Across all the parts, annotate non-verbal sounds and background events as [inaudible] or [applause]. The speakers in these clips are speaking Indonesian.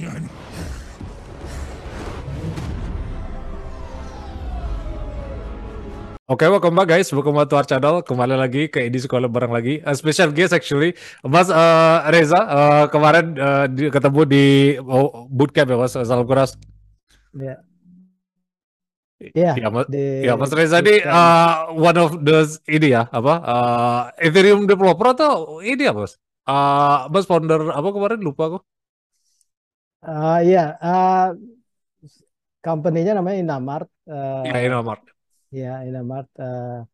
Oke, okay, welcome back guys. Welcome back to our channel. Kembali lagi ke Edi Sekolah bareng lagi. A special guest actually, Mas uh, Reza. Uh, kemarin uh, di, ketemu di oh, bootcamp ya Mas, salam kuras. Iya. Iya, ya, mas, ya, Mas Reza ini uh, one of the ini ya apa uh, Ethereum developer atau ini ya Mas? Uh, mas founder apa kemarin lupa aku. Uh, iya, uh, company-nya namanya Inamart. Uh, ya Inamart. Ya, Inamart uh,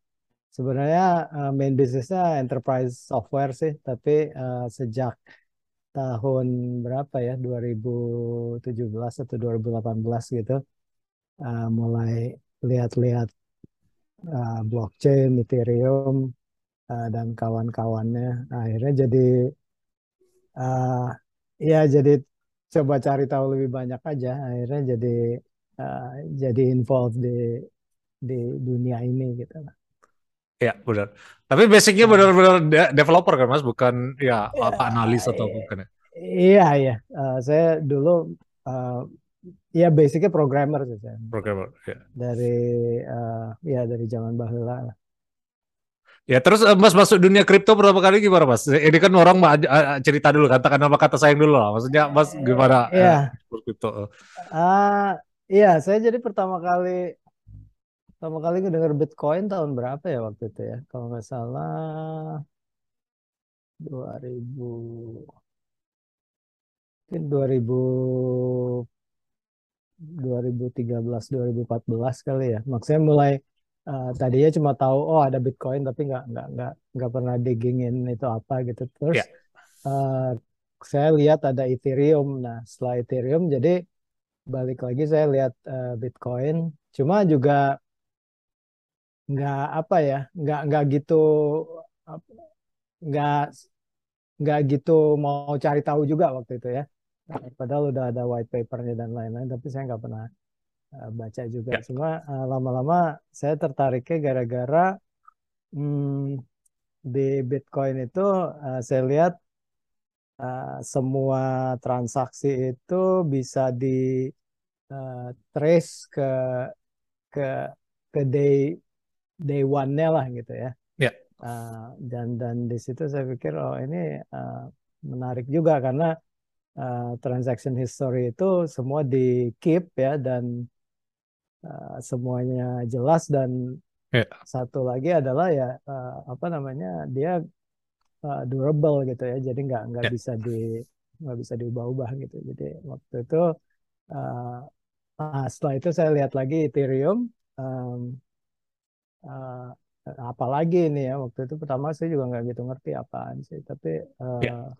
sebenarnya uh, main bisnisnya enterprise software sih, tapi uh, sejak tahun berapa ya, 2017 atau 2018 gitu, uh, mulai lihat-lihat uh, blockchain, Ethereum, uh, dan kawan-kawannya. Akhirnya jadi, uh, ya jadi coba cari tahu lebih banyak aja. Akhirnya jadi uh, jadi involved di di dunia ini gitu lah. Ya benar. Tapi basicnya nah. benar-benar developer kan mas, bukan ya, ya apa analis atau bukan ya? Iya iya. Uh, saya dulu uh, ya basicnya programmer sih saya. Programmer. Ya. Dari uh, ya dari zaman bahula lah. Ya terus Mas masuk dunia kripto berapa kali gimana Mas? Ini kan orang cerita dulu katakan nama kata sayang dulu lah. Maksudnya Mas gimana? Iya. Uh, kripto. Uh, iya saya jadi pertama kali Pertama kali gue denger Bitcoin tahun berapa ya waktu itu ya? Kalau nggak salah 2000 mungkin 2000 2013 2014 kali ya. Maksudnya mulai uh, tadinya cuma tahu oh ada Bitcoin tapi nggak nggak nggak nggak pernah diggingin itu apa gitu. Terus yeah. Ya. uh, saya lihat ada Ethereum. Nah setelah Ethereum jadi balik lagi saya lihat uh, Bitcoin. Cuma juga nggak apa ya nggak nggak gitu nggak nggak gitu mau cari tahu juga waktu itu ya padahal udah ada white papernya dan lain-lain tapi saya nggak pernah baca juga ya. cuma uh, lama-lama saya tertariknya gara-gara hmm, di Bitcoin itu uh, saya lihat uh, semua transaksi itu bisa di uh, trace ke ke ke day day one-nya lah gitu ya. Yeah. Uh, dan dan di situ saya pikir oh ini uh, menarik juga karena uh, transaction history itu semua di keep ya dan uh, semuanya jelas dan yeah. satu lagi adalah ya uh, apa namanya dia uh, durable gitu ya jadi nggak nggak yeah. bisa di nggak bisa diubah-ubah gitu jadi waktu itu uh, uh, setelah itu saya lihat lagi Ethereum um, uh, apalagi ini ya waktu itu pertama saya juga nggak gitu ngerti apaan sih tapi uh, eh, yeah.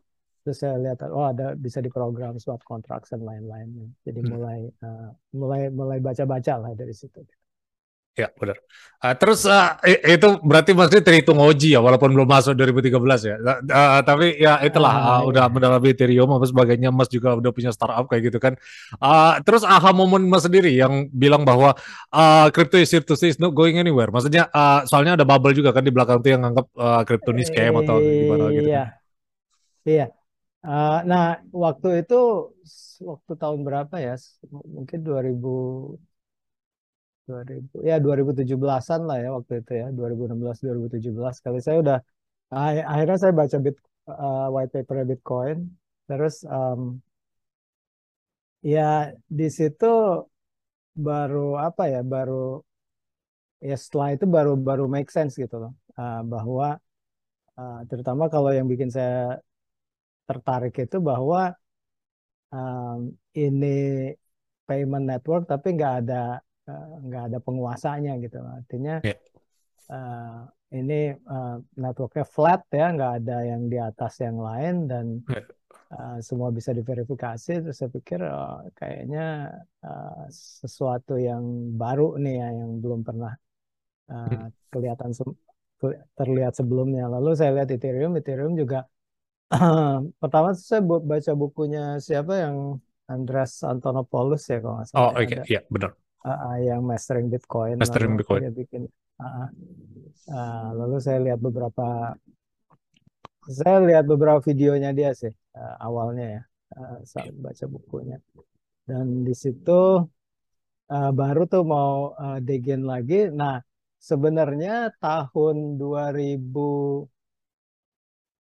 Terus saya lihat oh ada bisa diprogram swap contracts dan lain-lain jadi hmm. mulai uh, mulai mulai baca-baca lah dari situ Ya benar. Uh, terus uh, itu berarti maksudnya terhitung Oji ya, walaupun belum masuk 2013 ya. Uh, tapi ya itulah uh, uh, udah mendalami Ethereum apa sebagainya, Mas juga udah punya startup kayak gitu kan. Uh, terus aha momen Mas sendiri yang bilang bahwa uh, crypto is here to stay, is not going anywhere. Maksudnya uh, soalnya ada bubble juga kan di belakang tuh yang nganggap uh, crypto ini scam atau gimana gitu. Iya. Kan. Iya. Uh, nah, waktu itu waktu tahun berapa ya? Mungkin 2000 2000 ya 2017-an lah ya waktu itu ya 2016 2017 kali. Saya udah akhirnya saya baca bit uh, white paper Bitcoin. Terus um, ya di situ baru apa ya baru ya setelah itu baru baru make sense gitu loh. Uh, bahwa uh, terutama kalau yang bikin saya tertarik itu bahwa um, ini payment network tapi nggak ada nggak ada penguasanya gitu artinya yeah. Ya. uh, ini uh, networknya flat ya nggak ada yang di atas yang lain dan yeah. Ya. uh, semua bisa diverifikasi terus saya pikir uh, kayaknya uh, sesuatu yang baru nih ya yang belum pernah uh, kelihatan se terlihat sebelumnya lalu saya lihat Ethereum Ethereum juga [laughs] pertama saya baca bukunya siapa yang Andreas Antonopoulos ya kalau nggak salah. Oh, oke, okay. ya benar uh, yang mastering Bitcoin. Mastering Bitcoin. Dia bikin. Uh, uh, lalu saya lihat beberapa, saya lihat beberapa videonya dia sih uh, awalnya ya. uh, saat baca bukunya. Dan di situ uh, baru tuh mau uh, digin lagi. Nah, sebenarnya tahun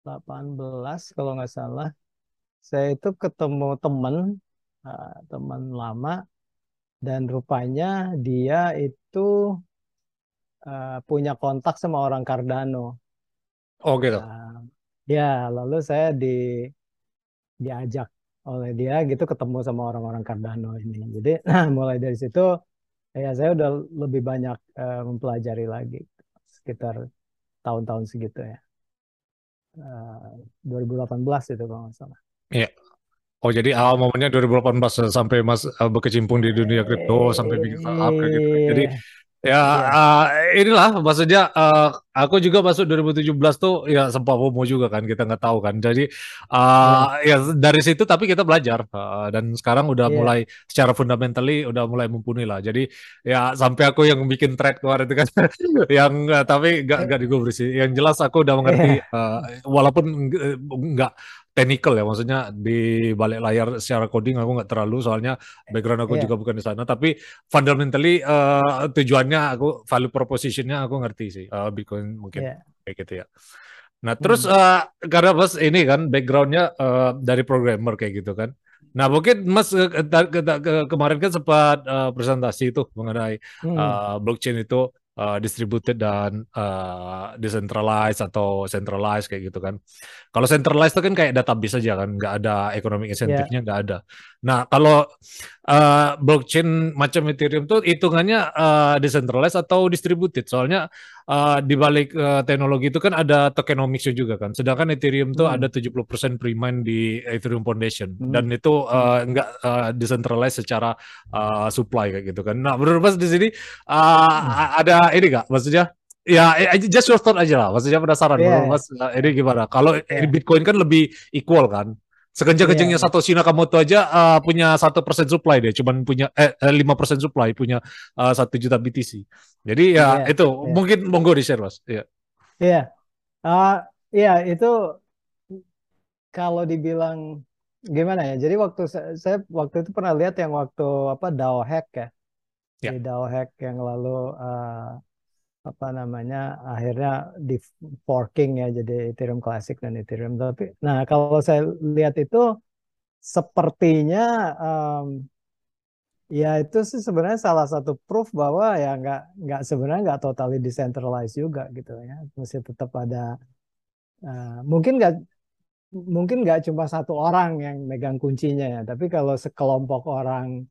2018 kalau nggak salah, saya itu ketemu teman, uh, teman lama, dan rupanya dia itu uh, punya kontak sama orang Cardano. Oh gitu. Uh, ya, lalu saya di diajak oleh dia gitu ketemu sama orang-orang Cardano ini. Jadi [clears throat] mulai dari situ ya saya udah lebih banyak uh, mempelajari lagi sekitar tahun-tahun segitu ya. Uh, 2018 itu kalau nggak salah. Iya. Oh jadi awal momennya 2018 sampai Mas uh, berkecimpung di dunia kripto sampai bikin startup gitu. Jadi iya. Ya, uh, inilah maksudnya uh, aku juga masuk 2017 tuh ya sempat FOMO juga kan kita nggak tahu kan. Jadi uh, ya. ya dari situ tapi kita belajar uh, dan sekarang udah yeah. mulai secara fundamentally udah mulai mumpuni lah. Jadi ya sampai aku yang bikin thread kemarin itu kan [laughs] yang uh, tapi nggak nggak digubris sih. Yang jelas aku udah mengerti yeah. uh, walaupun nggak technical ya maksudnya di balik layar secara coding aku nggak terlalu soalnya background aku yeah. juga bukan di sana tapi fundamentally uh, tujuannya aku value propositionnya aku ngerti sih uh, Bitcoin mungkin yeah. kayak gitu ya. Nah terus hmm. uh, karena mas ini kan backgroundnya uh, dari programmer kayak gitu kan. Nah mungkin mas ke, ke, ke, kemarin kan sempat uh, presentasi itu mengenai hmm. uh, blockchain itu uh, distributed dan uh, decentralized atau centralized kayak gitu kan. Kalau centralized itu kan kayak database aja kan, nggak ada economic insentifnya yeah. nggak ada. Nah kalau uh, blockchain macam Ethereum tuh hitungannya uh, decentralized atau distributed. Soalnya uh, di balik uh, teknologi itu kan ada tokenomicsnya juga kan. Sedangkan Ethereum tuh hmm. ada 70% pre-mine di Ethereum Foundation hmm. dan itu uh, nggak uh, decentralized secara uh, supply kayak gitu kan. Nah menurut Mas di sini uh, hmm. ada ini nggak? Maksudnya Ya, just your thought aja lah. Maksudnya penasaran, yeah. Mas, ini gimana? Kalau yeah. Bitcoin kan lebih equal kan? Sekencang-kencangnya yeah. Satoshi Nakamoto aja uh, punya satu persen supply deh, cuman punya eh, eh lima persen supply punya uh, satu juta BTC. Jadi ya yeah, itu yeah. mungkin monggo di share mas. Iya. Iya, uh, iya itu kalau dibilang gimana ya? Jadi waktu saya, saya waktu itu pernah lihat yang waktu apa DAO hack ya, yeah. di DAO hack yang lalu uh, apa namanya akhirnya di forking ya jadi Ethereum Classic dan Ethereum. Tapi nah kalau saya lihat itu sepertinya um, ya itu sih sebenarnya salah satu proof bahwa ya nggak nggak sebenarnya nggak totally decentralized juga gitu ya. Masih tetap ada uh, mungkin nggak mungkin nggak cuma satu orang yang megang kuncinya ya. Tapi kalau sekelompok orang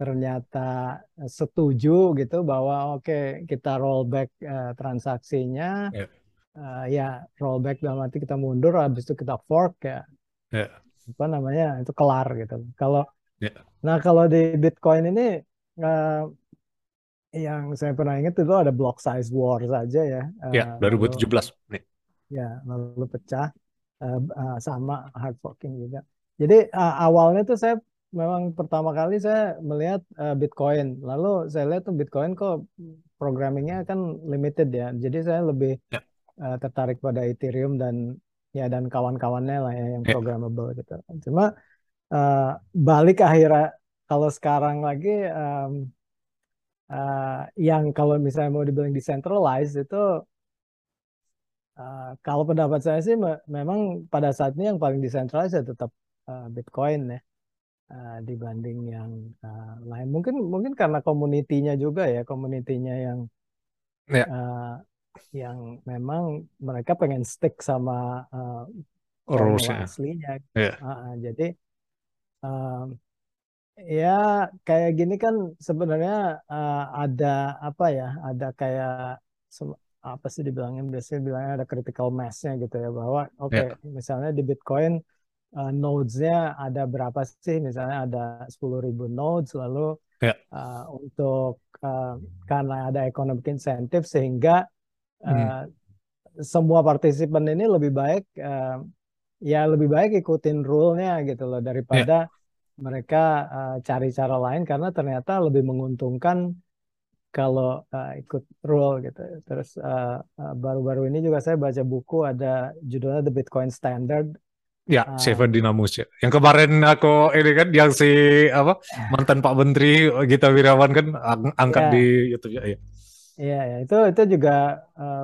ternyata setuju gitu bahwa oke okay, kita rollback uh, transaksinya yeah. uh, ya rollback dalam arti kita mundur habis itu kita fork ya yeah. apa namanya itu kelar gitu kalau yeah. nah kalau di Bitcoin ini uh, yang saya pernah ingat itu ada block size war saja ya yeah, 2017 lalu, ya lalu pecah uh, uh, sama hard forking juga jadi uh, awalnya tuh saya memang pertama kali saya melihat uh, Bitcoin. Lalu saya lihat tuh Bitcoin kok programmingnya kan limited ya. Jadi saya lebih ya. uh, tertarik pada Ethereum dan ya dan kawan-kawannya lah ya yang ya. programmable gitu. Cuma uh, balik akhirnya kalau sekarang lagi um, uh, yang kalau misalnya mau dibilang decentralized itu uh, kalau pendapat saya sih me memang pada saat ini yang paling decentralized ya tetap uh, Bitcoin ya. Eh, dibanding yang uh, lain. Mungkin mungkin karena komunitinya juga ya, komunitinya yang ya. uh, yang memang mereka pengen stick sama uh, aslinya. Ya. Uh, jadi uh, ya kayak gini kan sebenarnya uh, ada apa ya, ada kayak apa sih dibilangin biasanya bilangnya ada critical mass-nya gitu ya bahwa oke okay, ya. misalnya di Bitcoin uh, nodes-nya ada berapa sih? Misalnya ada 10.000 nodes, lalu yeah. Ya. uh, untuk uh, karena ada economic incentive sehingga uh, hmm. semua partisipan ini lebih baik uh, ya lebih baik ikutin rule-nya gitu loh daripada yeah. mereka uh, cari cara lain karena ternyata lebih menguntungkan kalau uh, ikut rule gitu. Terus baru-baru uh, uh, baru -baru ini juga saya baca buku ada judulnya The Bitcoin Standard Ya, Ah, Seven Dynamus ya. Yang kemarin aku ini kan yang si apa mantan Pak Menteri Gita Wirawan kan ang- angkat ya, di YouTube ya. ya. iya, ya. Itu itu juga eh,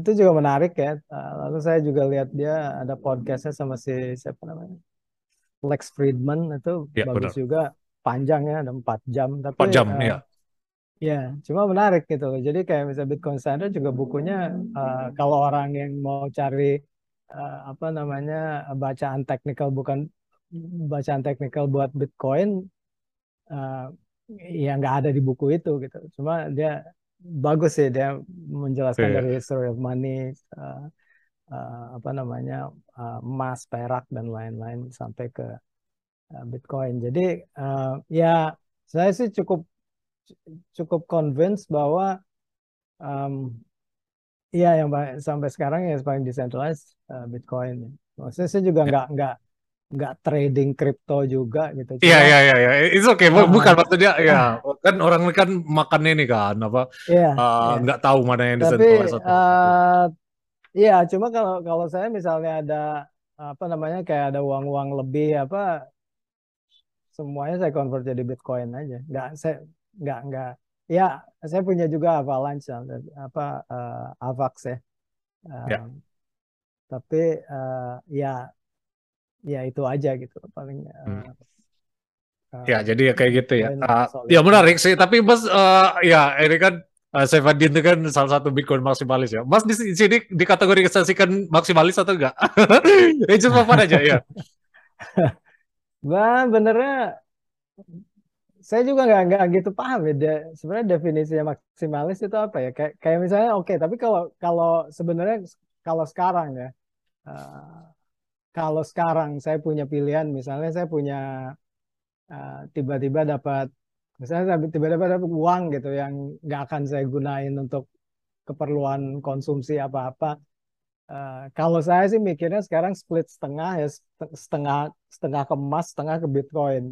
itu juga menarik ya. Eh, lalu saya juga lihat dia ada podcastnya sama si siapa namanya Lex Friedman itu Ya, bagus benar. juga panjang ya ada empat jam tapi 4 jam eh, ya. ya cuma menarik gitu loh. Jadi kayak misalnya Bitcoin Standard juga bukunya eh, kalau orang yang mau cari eh, apa namanya bacaan teknikal bukan bacaan teknikal buat Bitcoin eh, ya nggak ada di buku itu gitu. Cuma dia bagus sih dia menjelaskan Iya. dari history of money, eh, eh, apa namanya eh, emas, perak dan lain-lain sampai ke eh, Bitcoin. Jadi eh, ya saya sih cukup cukup convinced bahwa em, Iya, yang pa- sampai sekarang yang paling decentralized eh, Bitcoin. Maksudnya saya juga Ya. nggak nggak nggak trading kripto juga gitu. Iya Cuma iya iya iya. It's okay. Bu- Bukan maksudnya ya [laughs] kan orang kan makan ini kan apa iya, eh, iya. nggak tahu mana yang Tapi decentralized atau eh iya, cuma kalau kalau saya misalnya ada apa namanya kayak ada uang-uang lebih apa semuanya saya convert jadi Bitcoin aja. Nggak saya nggak nggak ya saya punya juga Avalanche apa eh, Avax ya. ya. Eh, tapi eh, ya ya itu aja gitu paling Hmm. eh, eh, Ya, jadi ya kayak gitu ya. Solid. ya menarik sih. Tapi Mas, eh, ya ini kan uh, Sevadin itu kan salah satu Bitcoin maksimalis ya. Mas di sini dikategorisasikan maksimalis atau enggak? [laughs] Eh, cuma apa aja ya. [laughs] Bah, benernya saya juga nggak nggak gitu paham ya. Dia, sebenarnya definisinya maksimalis itu apa ya? Kayak kayak misalnya oke, tapi kalau kalau sebenarnya kalau sekarang ya, eh, kalau sekarang saya punya pilihan, misalnya saya punya eh, tiba-tiba dapat, misalnya tiba-tiba dapat uang gitu yang nggak akan saya gunain untuk keperluan konsumsi apa-apa. Eh, kalau saya sih mikirnya sekarang split setengah ya set- setengah setengah ke emas, setengah ke Bitcoin.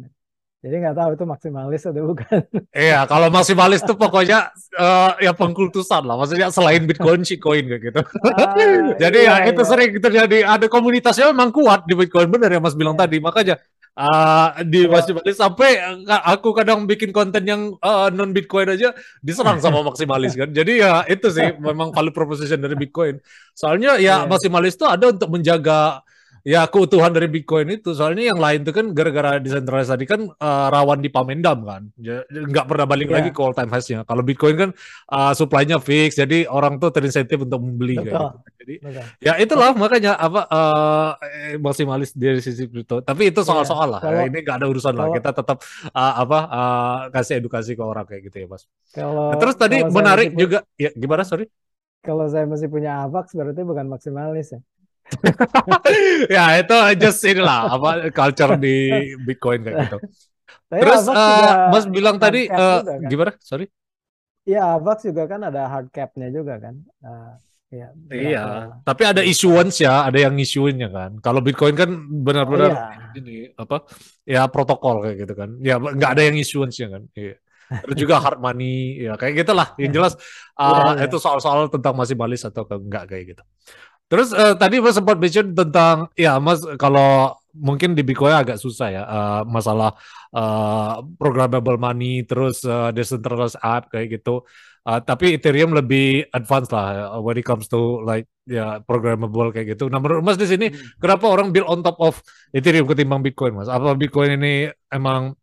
Jadi nggak tahu itu maksimalis atau bukan. [laughs] Iya, kalau maksimalis tuh pokoknya eh, ya pengkultusan lah. Maksudnya selain Bitcoin, shitcoin kayak gitu. Ah, [laughs] Jadi iya ya itu iya. sering terjadi. Ada komunitasnya memang kuat di Bitcoin bener yang Mas bilang Iya. tadi. Makanya uh, di Kalau maksimalis sampai uh, aku kadang bikin konten yang uh, non Bitcoin aja diserang sama maksimalis kan. Jadi ya itu sih [laughs] memang value proposition dari Bitcoin. Soalnya ya Iya. maksimalis itu ada untuk menjaga ya keutuhan dari Bitcoin itu. Soalnya yang lain itu kan gara-gara decentralized tadi kan uh, rawan di pamendam kan. Ya, Nggak pernah balik lagi Iya, ke all time high-nya. Kalau Bitcoin kan uh, supply-nya fix, jadi orang tuh terinsentif untuk membeli kayak betul, gitu. Jadi betul. Ya itulah Tapi makanya apa eh, maksimalis dari sisi kripto. Tapi itu iya, soal-soal lah. kalau ini nggak ada urusan lah. kalau Kita tetap eh, apa eh, kasih edukasi ke orang kayak gitu ya, Mas. kalau Nah, terus tadi menarik juga ya gimana sorry? kalau saya masih punya Avax berarti bukan maksimalis ya. [laughs] ya itu just inilah apa culture di Bitcoin kayak gitu. Tapi Terus Avax eh, juga Mas bilang tadi eh, juga kan. gimana? Sorry. Iya, Avax juga kan ada hard cap-nya juga kan. Eh, ya Iya, berapa tapi ada issuance ya, ada yang issuingnya kan. Kalau Bitcoin kan Oh benar-benar iya, ini apa? Ya protokol kayak gitu kan. Ya nggak ada iya. yang issuance-nya kan. Iya. Terus juga hard money, ya kayak gitulah. Yang jelas Iya, uh, iya. itu soal-soal tentang maksimalis atau ke- enggak kayak gitu. Terus eh, tadi Mas sempat mention tentang ya Mas kalau mungkin di Bitcoin agak susah ya eh, masalah eh, programmable money terus eh, decentralized app kayak gitu. Eh, tapi Ethereum lebih advance lah eh, when it comes to like ya programmable kayak gitu. Nah menurut Mas di sini Hmm. kenapa orang build on top of Ethereum ketimbang Bitcoin Mas? Apa Bitcoin ini emang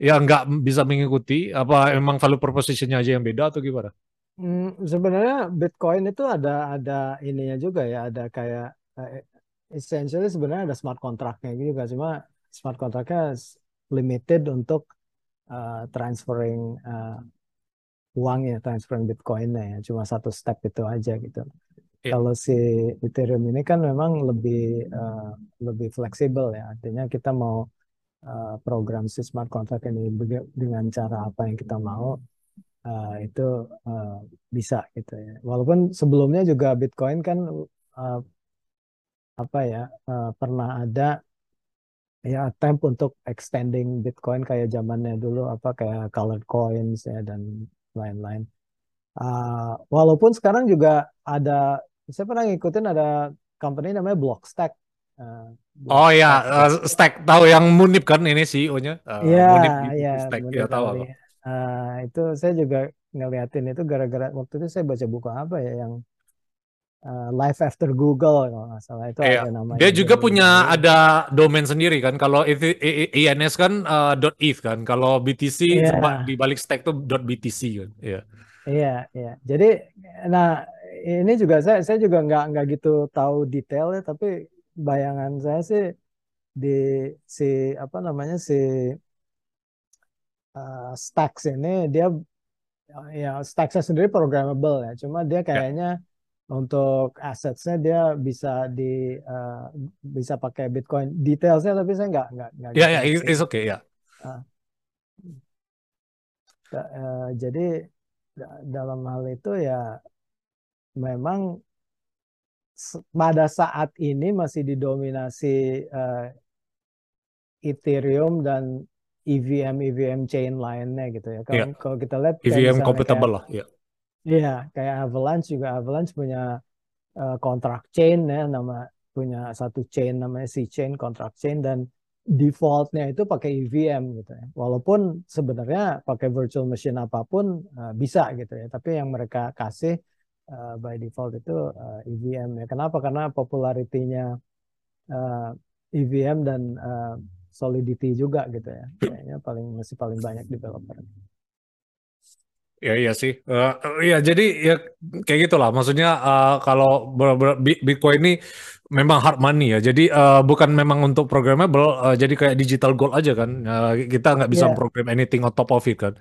ya nggak bisa mengikuti? Apa emang value propositionnya aja yang beda atau gimana? Hmm, sebenarnya Bitcoin itu ada ada ininya juga ya, ada kayak eh, essentially sebenarnya ada smart contract-nya juga, cuma smart contract-nya limited untuk eh, transferring eh, uang ya, transferring Bitcoin-nya ya, cuma satu step itu aja gitu. Iya. Kalau si Ethereum ini kan memang lebih eh, lebih fleksibel ya, artinya kita mau eh, program si smart contract ini dengan cara apa yang kita mau eh, itu eh, bisa gitu ya. Walaupun sebelumnya juga Bitcoin kan eh, apa ya eh, pernah ada ya attempt untuk extending Bitcoin kayak zamannya dulu apa kayak colored coins ya dan lain-lain. Ah, walaupun sekarang juga ada saya pernah ngikutin ada company namanya Blockstack. uh, Oh ya, uh, Stack tahu yang Munib kan ini CEO-nya. Uh, Stack ya tahu apa. Uh, itu saya juga ngeliatin itu gara-gara waktu itu saya baca buku apa ya yang uh, Life After Google kalau nggak salah itu iya. ada namanya. Dia juga punya ada domain sendiri kan. Kalau INS kan uh, .eth kan. Kalau BTC yeah. di balik stack tuh .btc kan. Iya. Iya, iya. Jadi nah ini juga saya saya juga nggak nggak gitu tahu detailnya tapi bayangan saya sih di si apa namanya si uh, Stacks ini dia ya Stacks sendiri programmable ya cuma dia ya. kayaknya ya. untuk asetnya dia bisa di uh, bisa pakai Bitcoin detailsnya tapi saya nggak nggak nggak ya ya gitu it's okay ya uh, uh, jadi dalam hal itu ya memang pada saat ini masih didominasi uh, Ethereum dan EVM EVM chain lainnya gitu ya. Kalau yeah. kalau kita lihat EVM compatible lah, ya. Iya, kayak Avalanche juga Avalanche punya uh, contract chain ya, nama punya satu chain namanya C chain contract chain dan defaultnya itu pakai EVM gitu ya. Walaupun sebenarnya pakai virtual machine apa pun uh, bisa gitu ya, tapi yang mereka kasih uh, by default itu uh, eh, EVM ya. Kenapa? Karena popularitinya uh, eh, EVM dan uh, Solidity juga gitu ya. Kayaknya paling masih paling banyak developer. Ya iya sih. Uh, ya jadi ya kayak gitulah. Maksudnya uh, kalau Bitcoin ini memang hard money ya. Jadi uh, bukan memang untuk programmable, uh, jadi kayak digital gold aja kan. Uh, kita nggak bisa yeah. program anything on top of it kan.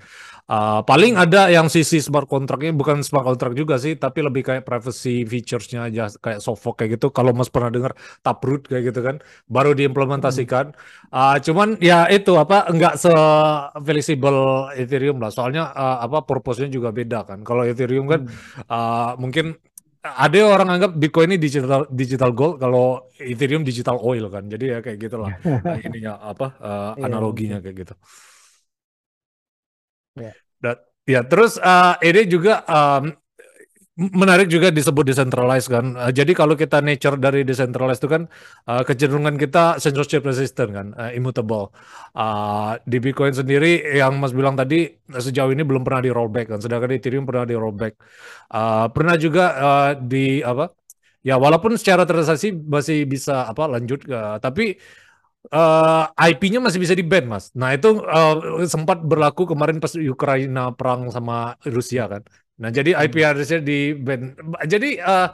Uh, paling ada yang sisi smart contractnya bukan smart contract juga sih, tapi lebih kayak privacy featuresnya aja kayak soft fork kayak gitu. Kalau mas pernah dengar taproot kayak gitu kan, baru diimplementasikan. Hmm. Uh, cuman ya itu apa nggak se flexible Ethereum lah. Soalnya uh, apa purpose-nya juga beda kan. Kalau Ethereum kan hmm. uh, mungkin ada orang anggap Bitcoin ini digital digital gold, kalau Ethereum digital oil kan. Jadi ya kayak gitulah uh, [laughs] ininya apa uh, analoginya kayak gitu. Yeah. Dan, ya terus uh, ini juga um, menarik juga disebut decentralized kan. Uh, jadi kalau kita nature dari decentralized itu kan uh, kecenderungan kita censorship resistant kan, uh, immutable. Uh, di Bitcoin sendiri yang Mas bilang tadi sejauh ini belum pernah di rollback kan, sedangkan di Ethereum pernah di rollback. Uh, pernah juga uh, di apa? Ya walaupun secara transaksi masih bisa apa lanjut, uh, tapi uh, IP-nya masih bisa di ban mas. Nah itu uh, sempat berlaku kemarin pas Ukraina perang sama Rusia kan. Nah, jadi IP hmm. address-nya di band. Jadi uh,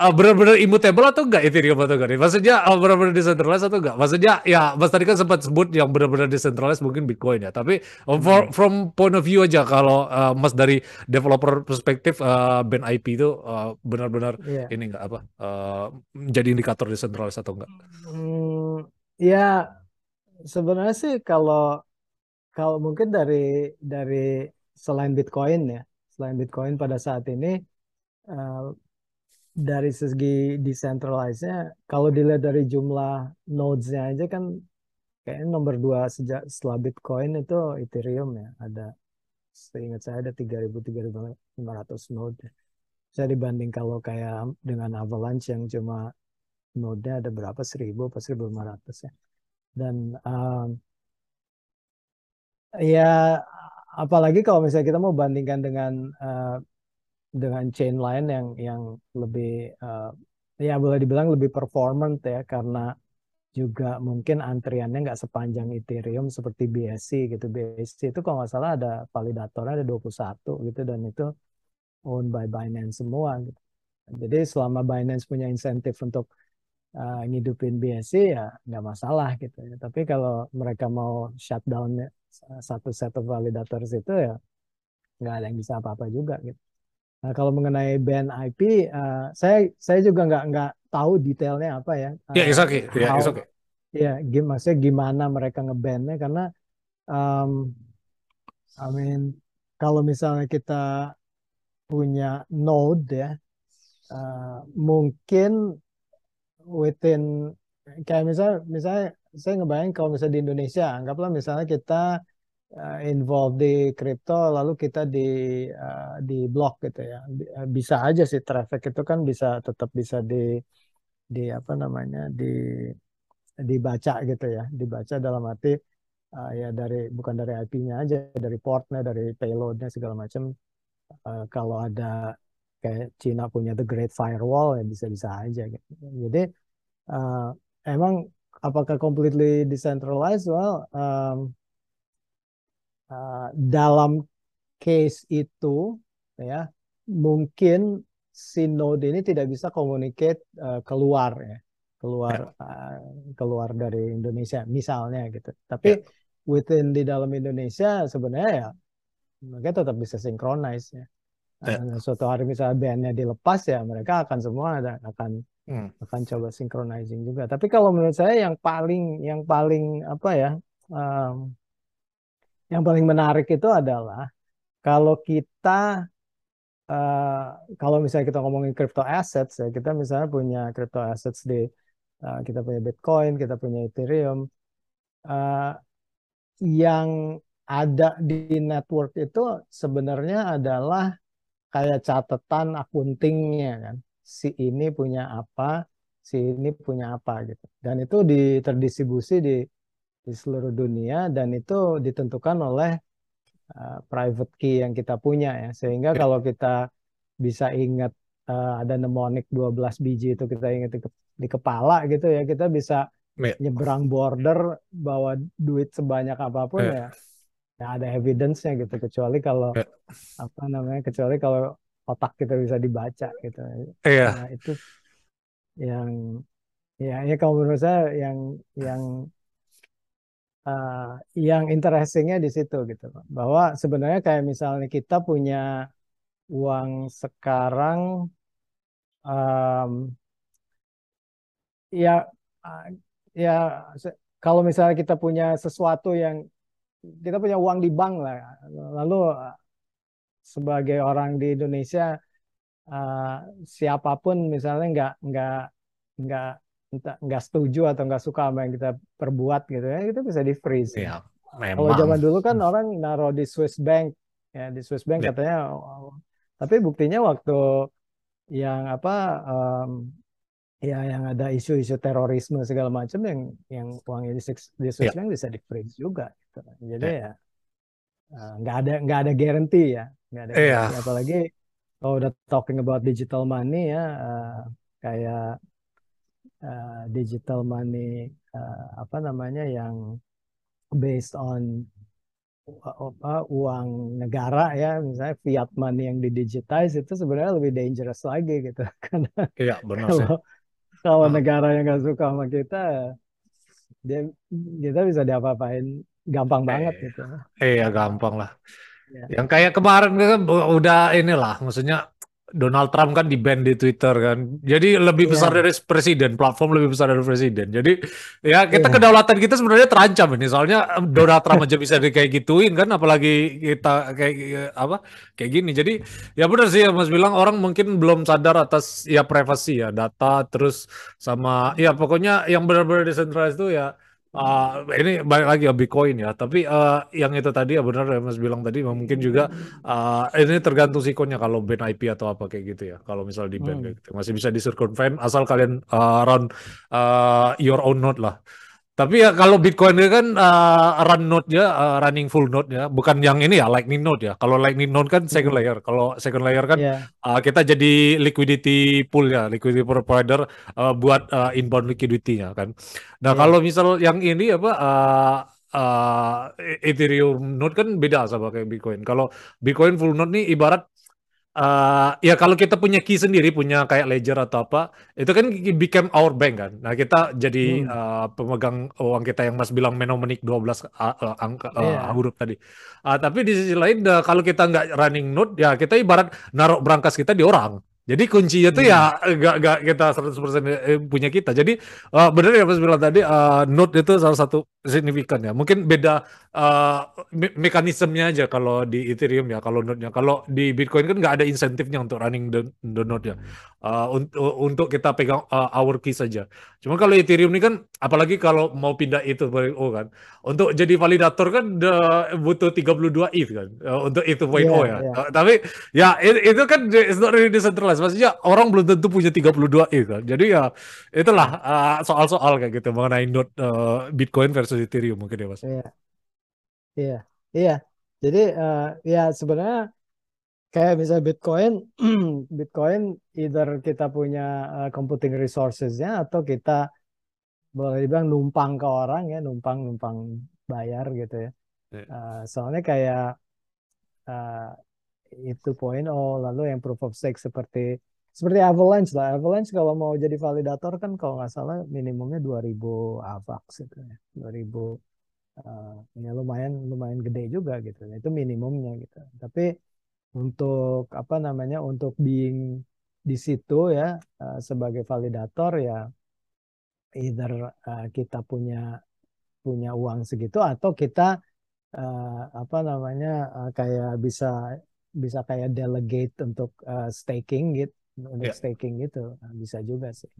uh, benar-benar immutable atau enggak Ethereum atau enggak? Maksudnya uh, benar-benar decentralized atau enggak? Maksudnya ya Mas tadi kan sempat sebut yang benar-benar decentralized mungkin Bitcoin ya. Tapi uh, for, from point of view aja kalau uh, Mas dari developer perspektif uh, band IP itu uh, benar-benar yeah. ini enggak apa? Uh, menjadi indikator decentralized atau enggak? Hmm, ya sebenarnya sih kalau kalau mungkin dari dari selain Bitcoin ya selain Bitcoin pada saat ini uh, dari segi decentralized-nya kalau dilihat dari jumlah nodes-nya aja kan kayaknya nomor dua sejak setelah Bitcoin itu Ethereum ya. Ada seingat saya ada 3.000 node. Saya dibanding kalau kayak dengan Avalanche yang cuma node-nya ada berapa? 1000 atau 1500 ya. Dan um, ya apalagi kalau misalnya kita mau bandingkan dengan uh, dengan chain lain yang yang lebih uh, ya boleh dibilang lebih performant ya karena juga mungkin antriannya nggak sepanjang Ethereum seperti BSC gitu. BSC itu kalau nggak salah ada validatornya ada 21 gitu dan itu owned by Binance semua gitu. Jadi selama Binance punya insentif untuk uh, ngidupin BSC ya nggak masalah gitu ya. Tapi kalau mereka mau shutdown satu set of validators itu ya nggak ada yang bisa apa-apa juga gitu. Nah, kalau mengenai band IP, uh, eh, saya saya juga nggak nggak tahu detailnya apa ya. Ya, yeah, okay. Ya, yeah, okay. Ya, gim maksudnya gimana mereka ngebandnya karena, um, I mean, kalau misalnya kita punya node ya, uh, mungkin within kayak misalnya misalnya saya ngebayang kalau misalnya di Indonesia, anggaplah misalnya kita uh, involved di kripto, lalu kita di uh, di blok gitu ya, bisa aja sih traffic itu kan bisa tetap bisa di di apa namanya di dibaca gitu ya. Dibaca dalam arti uh, ya dari bukan dari IP-nya aja dari portnya dari payloadnya segala macam. Uh, kalau ada kayak Cina punya the Great Firewall ya bisa-bisa aja gitu. Jadi uh, emang apakah completely decentralized well um, uh, dalam case itu ya mungkin si node ini tidak bisa communicate uh, keluar ya keluar uh, keluar dari Indonesia misalnya gitu tapi yeah. within di dalam Indonesia sebenarnya ya mereka tetap bisa synchronize ya yeah. suatu hari misalnya bandnya dilepas ya mereka akan semua ada, akan hmm. akan coba synchronizing juga tapi kalau menurut saya yang paling yang paling apa ya um, yang paling menarik itu adalah kalau kita uh, kalau misalnya kita ngomongin crypto assets ya kita misalnya punya crypto assets di uh, kita punya Bitcoin kita punya Ethereum uh, yang ada di network itu sebenarnya adalah kayak catatan akuntingnya kan si ini punya apa si ini punya apa gitu dan itu di terdistribusi di di seluruh dunia dan itu ditentukan oleh uh, private key yang kita punya ya sehingga kalau kita bisa ingat uh, ada mnemonic 12 biji itu kita ingat di, di kepala gitu ya kita bisa yeah. nyebrang border bawa duit sebanyak apa pun yeah. ya ya ada evidence-nya gitu kecuali kalau yeah. apa namanya kecuali kalau otak kita bisa dibaca gitu yeah. nah, itu yang ya ya kalau menurut saya yang yang uh, yang interestingnya di situ gitu bahwa sebenarnya kayak misalnya kita punya uang sekarang um, ya ya kalau misalnya kita punya sesuatu yang kita punya uang di bank lah lalu uh, sebagai orang di Indonesia uh, siapa pun misalnya nggak nggak nggak nggak setuju atau nggak suka sama yang kita perbuat gitu ya itu bisa di freeze. Ya, Kalau zaman dulu kan orang naruh di Swiss Bank ya di Swiss Bank ya. katanya tapi buktinya waktu yang apa um, ya yang ada isu-isu terorisme segala macam yang yang uangnya di, di Swiss ya. Bank bisa di freeze juga gitu. Jadi ya, ya nggak ada nggak ada guarantee ya nggak ada ya. apalagi kalau udah talking about digital money ya uh, kayak uh, digital money uh, apa namanya yang based on uh, uang negara ya misalnya fiat money yang didigitize itu sebenarnya lebih dangerous lagi gitu [laughs] karena iya, benar kalau sih. kalau uh. negara yang nggak suka sama kita dia kita bisa diapa-apain gampang banget eh, gitu iya gampang lah ya. yang kayak kemarin kan udah inilah maksudnya Donald Trump kan di ban di Twitter kan. Jadi lebih yeah. besar dari presiden, platform lebih besar dari presiden. Jadi ya kita yeah. kedaulatan kita sebenarnya terancam ini. Soalnya Donald Trump aja bisa di kayak gituin kan, apalagi kita kayak apa kayak gini. Jadi ya benar sih ya Mas bilang orang mungkin belum sadar atas ya privasi ya data terus sama ya pokoknya yang benar-benar decentralized itu ya Uh, ini balik lagi ya Bitcoin ya, tapi uh, yang itu tadi ya benar ya Mas bilang tadi mungkin juga uh, ini tergantung sikonya kalau ban IP atau apa kayak gitu ya. Kalau misal di ban hmm. gitu, masih bisa di circumvent asal kalian uh, run uh, your own node lah. Tapi ya kalau Bitcoin itu kan uh, run node ya, uh, running full node ya, bukan yang ini ya Lightning node ya. Kalau Lightning node kan second layer. Kalau second layer kan yeah. uh, kita jadi liquidity pool ya, liquidity provider uh, buat uh, inbound liquidity-nya kan. Nah, yeah. kalau misal yang ini apa uh, uh, Ethereum node kan beda sama kayak Bitcoin. Kalau Bitcoin full node nih ibarat Uh, ya kalau kita punya key sendiri, punya kayak ledger atau apa, itu kan become our bank kan. Nah kita jadi hmm. uh, pemegang uang kita yang Mas bilang mnemonic 12 uh, uh, angka uh, yeah. huruf tadi. Uh, tapi di sisi lain uh, kalau kita nggak running node, ya kita ibarat naruh berangkas kita di orang. Jadi kuncinya tuh ya hmm. ya gak, gak kita 100% eh, punya kita. Jadi uh, benar ya Mas bilang tadi uh, node itu salah satu signifikan ya. Mungkin beda uh, me mekanismenya aja kalau di Ethereum ya, kalau node-nya. Kalau di Bitcoin kan nggak ada insentifnya untuk running the, the node ya. Uh, un untuk kita pegang uh, our key saja. Cuma kalau Ethereum ini kan apalagi kalau mau pindah itu oh kan. Untuk jadi validator kan butuh 32 ETH kan uh, untuk itu 2.0 yeah, ya. Yeah. Uh, tapi ya itu, itu kan it's not really decentralized maksudnya orang belum tentu punya 32 ETH kan. Jadi ya itulah uh, soal-soal kayak gitu mengenai node uh, Bitcoin versus Ethereum mungkin ya Mas. Iya. Iya. Iya. Jadi uh, ya sebenarnya kayak misalnya Bitcoin, [clears throat] Bitcoin either kita punya uh, computing resources-nya atau kita boleh dibilang numpang ke orang ya, numpang numpang bayar gitu ya. Uh, soalnya kayak uh, itu point oh lalu yang proof of stake seperti seperti Avalanche lah. Avalanche kalau mau jadi validator kan kalau nggak salah minimumnya 2000 AVAX gitu ya. 2000 uh, ya lumayan lumayan gede juga gitu. Itu minimumnya gitu. Tapi untuk apa namanya untuk being di situ ya uh, sebagai validator ya either uh, kita punya punya uang segitu atau kita uh, apa namanya uh, kayak bisa bisa kayak delegate untuk uh, staking gitu untuk yeah. staking gitu bisa juga sih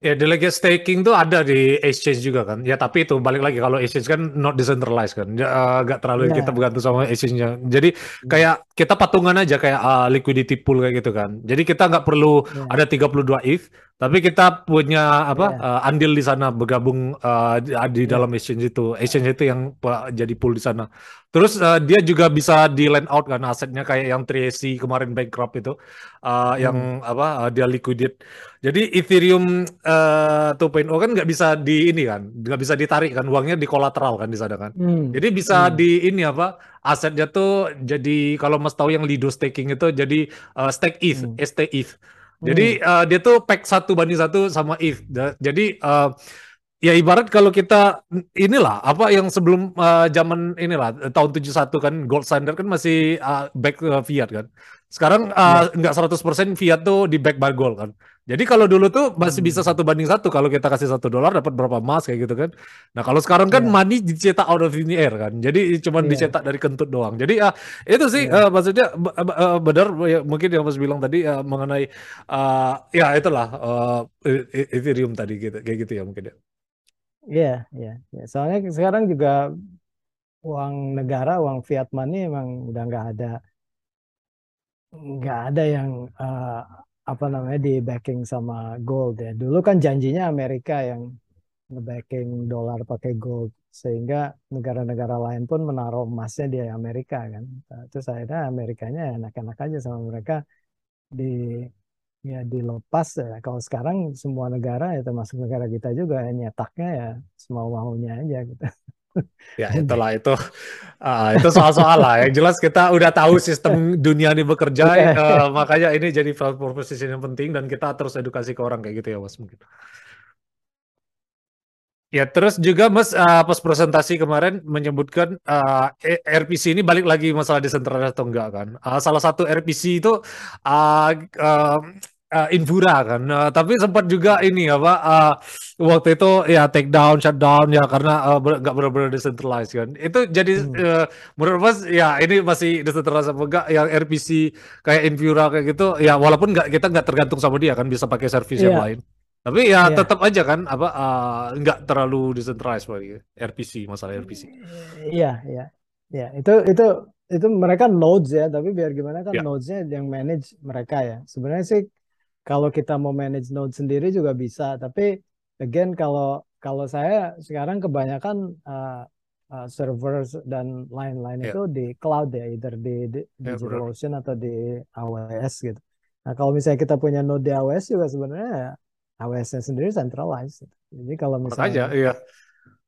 Ya delegate staking tuh ada di exchange juga kan. Ya tapi itu balik lagi kalau exchange kan not decentralized kan. Ya, uh, gak terlalu yeah. kita bergantung sama exchange-nya. Jadi hmm. kayak kita patungan aja kayak uh, liquidity pool kayak gitu kan. Jadi kita nggak perlu yeah. ada 32 ETH tapi kita punya apa yeah. uh, andil di sana bergabung uh, di, yeah. dalam exchange itu. Exchange itu yang jadi pool di sana. Terus uh, dia juga bisa di lend out kan asetnya kayak yang 3AC kemarin bankrupt itu uh, hmm. yang apa uh, dia liquidate. Jadi Ethereum uh, 2.0 kan nggak bisa di ini kan, nggak bisa ditarik kan uangnya di kolateral kan di sana kan. Hmm. Jadi bisa hmm. di ini apa asetnya tuh jadi kalau mas tahu yang Lido staking itu jadi uh, stake ETH, hmm. ST ETH. Jadi uh, dia tuh pack satu banding satu sama if. Jadi uh, ya ibarat kalau kita inilah apa yang sebelum uh, zaman inilah tahun 71 kan gold standard kan masih uh, back uh, fiat kan. Sekarang uh, yeah. nggak 100% fiat tuh di back by gold kan. Jadi kalau dulu tuh masih bisa hmm. satu banding satu kalau kita kasih satu dolar dapat berapa emas kayak gitu kan. Nah kalau sekarang kan yeah. money dicetak out of the air kan. Jadi cuma yeah. dicetak dari kentut doang. Jadi uh, itu sih yeah. uh, maksudnya uh, benar ya, mungkin yang Mas bilang tadi uh, mengenai uh, ya itulah uh, Ethereum tadi gitu kayak gitu ya mungkin ya. Iya, iya, ya. Soalnya sekarang juga uang negara, uang fiat money emang udah nggak ada nggak ada yang uh, apa namanya di backing sama gold ya. Dulu kan janjinya Amerika yang nge-backing dolar pakai gold sehingga negara-negara lain pun menaruh emasnya di Amerika kan. Nah, terus akhirnya Amerikanya enak-enak aja sama mereka di ya dilepas ya. Kalau sekarang semua negara ya termasuk negara kita juga ya, nyetaknya ya semau maunya aja gitu. Ya [laughs] itulah itu uh, itu soal-soal lah. Yang jelas kita udah tahu sistem dunia ini bekerja, uh, [laughs] makanya ini jadi proposition yang penting dan kita terus edukasi ke orang kayak gitu ya mas mungkin. Ya terus juga mas uh, pas presentasi kemarin menyebutkan uh, RPC ini balik lagi masalah desentralisasi atau enggak kan? Uh, salah satu RPC itu uh, uh, uh, Invura kan. Uh, tapi sempat juga ini apa uh, waktu itu ya take down, shutdown ya karena nggak uh, benar-benar decentralized kan. Itu jadi hmm. uh, menurut Mas ya ini masih decentralized apa enggak yang RPC kayak Invura kayak gitu ya walaupun nggak kita nggak tergantung sama dia kan bisa pakai service yeah. yang iya. lain. Tapi ya yeah. tetap aja kan apa uh, nggak terlalu decentralized bagi RPC masalah RPC. Iya, iya. Ya, itu itu itu mereka nodes ya, tapi biar gimana kan yeah. nodesnya yang manage mereka ya. Sebenarnya sih kalau kita mau manage node sendiri juga bisa tapi again kalau kalau saya sekarang kebanyakan uh, uh, servers dan lain-lain yeah. itu di cloud ya either di, di yeah, DigitalOcean atau di AWS gitu nah kalau misalnya kita punya node di AWS juga sebenarnya AWS-nya sendiri centralized jadi kalau misalnya aja, iya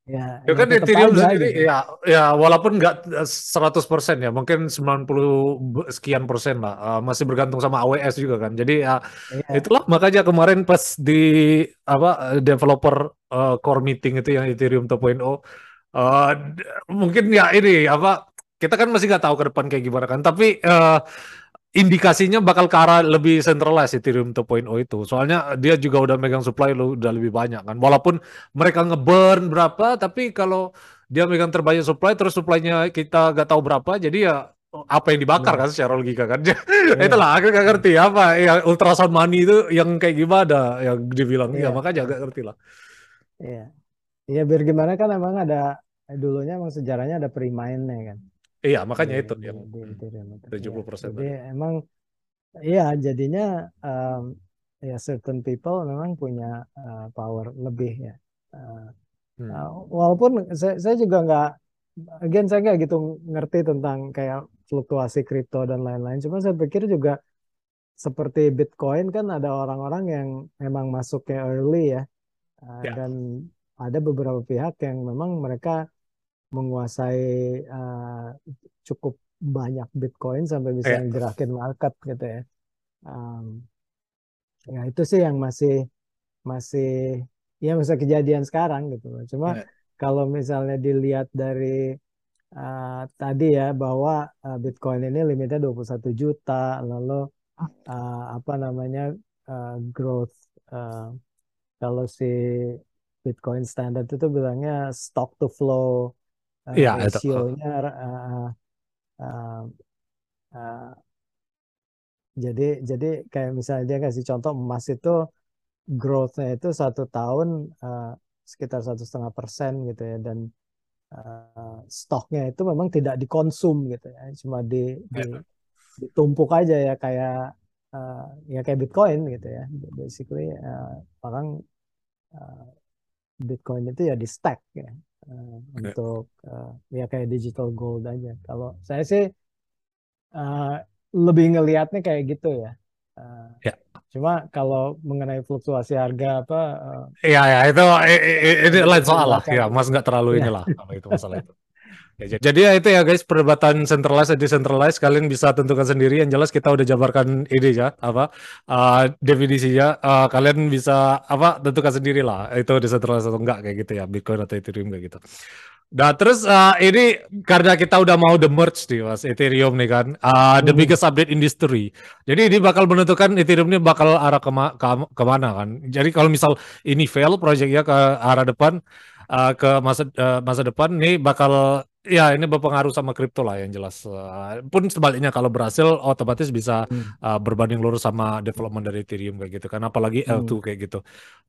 Ya, ya kan Ethereum sendiri gitu. ya ya walaupun nggak 100% ya mungkin 90 sekian persen lah uh, masih bergantung sama AWS juga kan. Jadi ya, ya. itulah makanya kemarin pas di apa developer uh, core meeting itu yang Ethereum 2.0 uh, mungkin ya ini apa kita kan masih nggak tahu ke depan kayak gimana kan. Tapi uh, indikasinya bakal ke arah lebih centralized Ethereum 2.0 itu. Soalnya dia juga udah megang supply lo udah lebih banyak kan. Walaupun mereka ngeburn berapa, tapi kalau dia megang terbanyak supply, terus supply-nya kita gak tahu berapa, jadi ya apa yang dibakar kan secara logika kan. [laughs] yeah. Itulah aku gak ngerti apa ya ultrasound money itu yang kayak gimana yang dibilang. Yeah. Ya makanya agak ngerti lah. Iya. Yeah. Iya biar gimana kan emang ada dulunya emang sejarahnya ada pre-mine-nya kan. Iya, makanya di, itu yang di, di, 70 persen. Jadi emang Iya, jadinya um, ya certain people memang punya uh, power lebih ya. Uh, Hmm. uh, walaupun saya, saya juga nggak, again saya nggak gitu ngerti tentang kayak fluktuasi kripto dan lain-lain. Cuma saya pikir juga seperti Bitcoin kan ada orang-orang yang memang masuknya early ya, Uh, Ya, dan ada beberapa pihak yang memang mereka menguasai uh, cukup banyak Bitcoin sampai bisa ya, gerakin market gitu ya. Um, ya itu sih yang masih masih ya masa kejadian sekarang gitu. Cuma ya, kalau misalnya dilihat dari uh, tadi ya bahwa uh, Bitcoin ini limitnya 21 juta, lalu uh, apa namanya uh, growth uh, kalau si Bitcoin standard itu bilangnya stock to flow uh, ya itu. ratio-nya uh, uh, uh, jadi jadi kayak misalnya dia kasih contoh emas itu growth-nya itu satu tahun uh, sekitar satu setengah persen gitu ya dan uh, stoknya itu memang tidak dikonsum gitu ya cuma di, di Ya, ditumpuk aja ya kayak uh, ya kayak Bitcoin gitu ya basically uh, orang uh, Bitcoin itu ya di stack ya uh, untuk uh, ya kayak digital gold aja kalau saya sih uh, lebih ngelihatnya kayak gitu ya Uh, Ya. Cuma kalau mengenai fluktuasi harga apa uh, Iya ya itu ini itu lain soal lah ya Mas nggak terlalu Ya. inilah kalau itu masalah itu. [laughs] Ya, jadi ya itu ya guys perdebatan centralized dan decentralized kalian bisa tentukan sendiri yang jelas kita udah jabarkan ini ya apa uh, definisinya Uh, kalian bisa apa tentukan sendiri lah itu decentralized atau enggak kayak gitu ya Bitcoin atau Ethereum kayak gitu. Nah terus uh, ini karena kita udah mau the merge nih mas Ethereum nih kan uh, the Mhm. biggest update industry. Jadi ini bakal menentukan Ethereum ini bakal arah kema ke ke mana kan. Jadi kalau misal ini fail proyeknya ke arah depan uh, ke masa uh, masa depan nih bakal ya ini berpengaruh sama kripto lah yang jelas. Uh, pun sebaliknya kalau berhasil otomatis bisa Hmm. uh, berbanding lurus sama development dari Ethereum kayak gitu kan. Apalagi Hmm. L2 kayak gitu.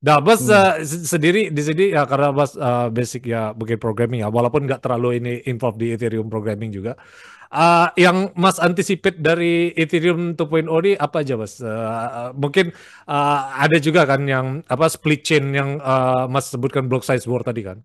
Nah, Bas Hmm. uh, se- sendiri di sini ya karena Bas uh, basic ya bikin programming ya, walaupun nggak terlalu ini involved di Ethereum programming juga. Uh, yang Mas anticipate dari Ethereum 2.0 ini apa aja, Mas? Uh, mungkin uh, ada juga kan yang apa split chain yang uh, Mas sebutkan block size war tadi kan.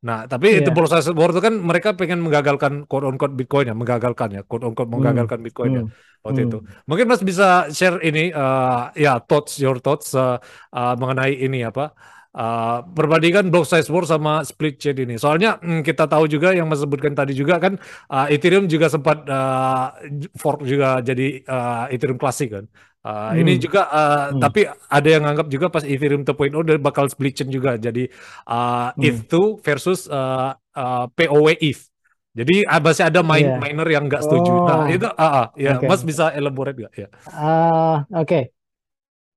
Nah, tapi itu Iya. block size war itu kan mereka pengen menggagalkan quote on quote Bitcoin ya, menggagalkan ya, quote on quote Hmm. menggagalkan Bitcoin ya Hmm. waktu itu. Hmm. Mungkin Mas bisa share ini uh, ya thoughts your thoughts uh, uh, mengenai ini apa uh, perbandingan block size war sama split chain ini. Soalnya mm, kita tahu juga yang Mas sebutkan tadi juga kan uh, Ethereum juga sempat uh, fork juga jadi uh, Ethereum klasik kan. Uh, Ini Hmm. juga uh, Hmm. tapi ada yang nganggap juga pas Ethereum 2.0 dia bakal split chain juga jadi uh, Hmm. ETH2 versus uh, uh, POW ETH. Jadi uh, masih ada main Iya. miner yang nggak setuju. Nah, Oh, itu ah ah, ya oke. Mas bisa elaborate nggak ya? Ah, oke.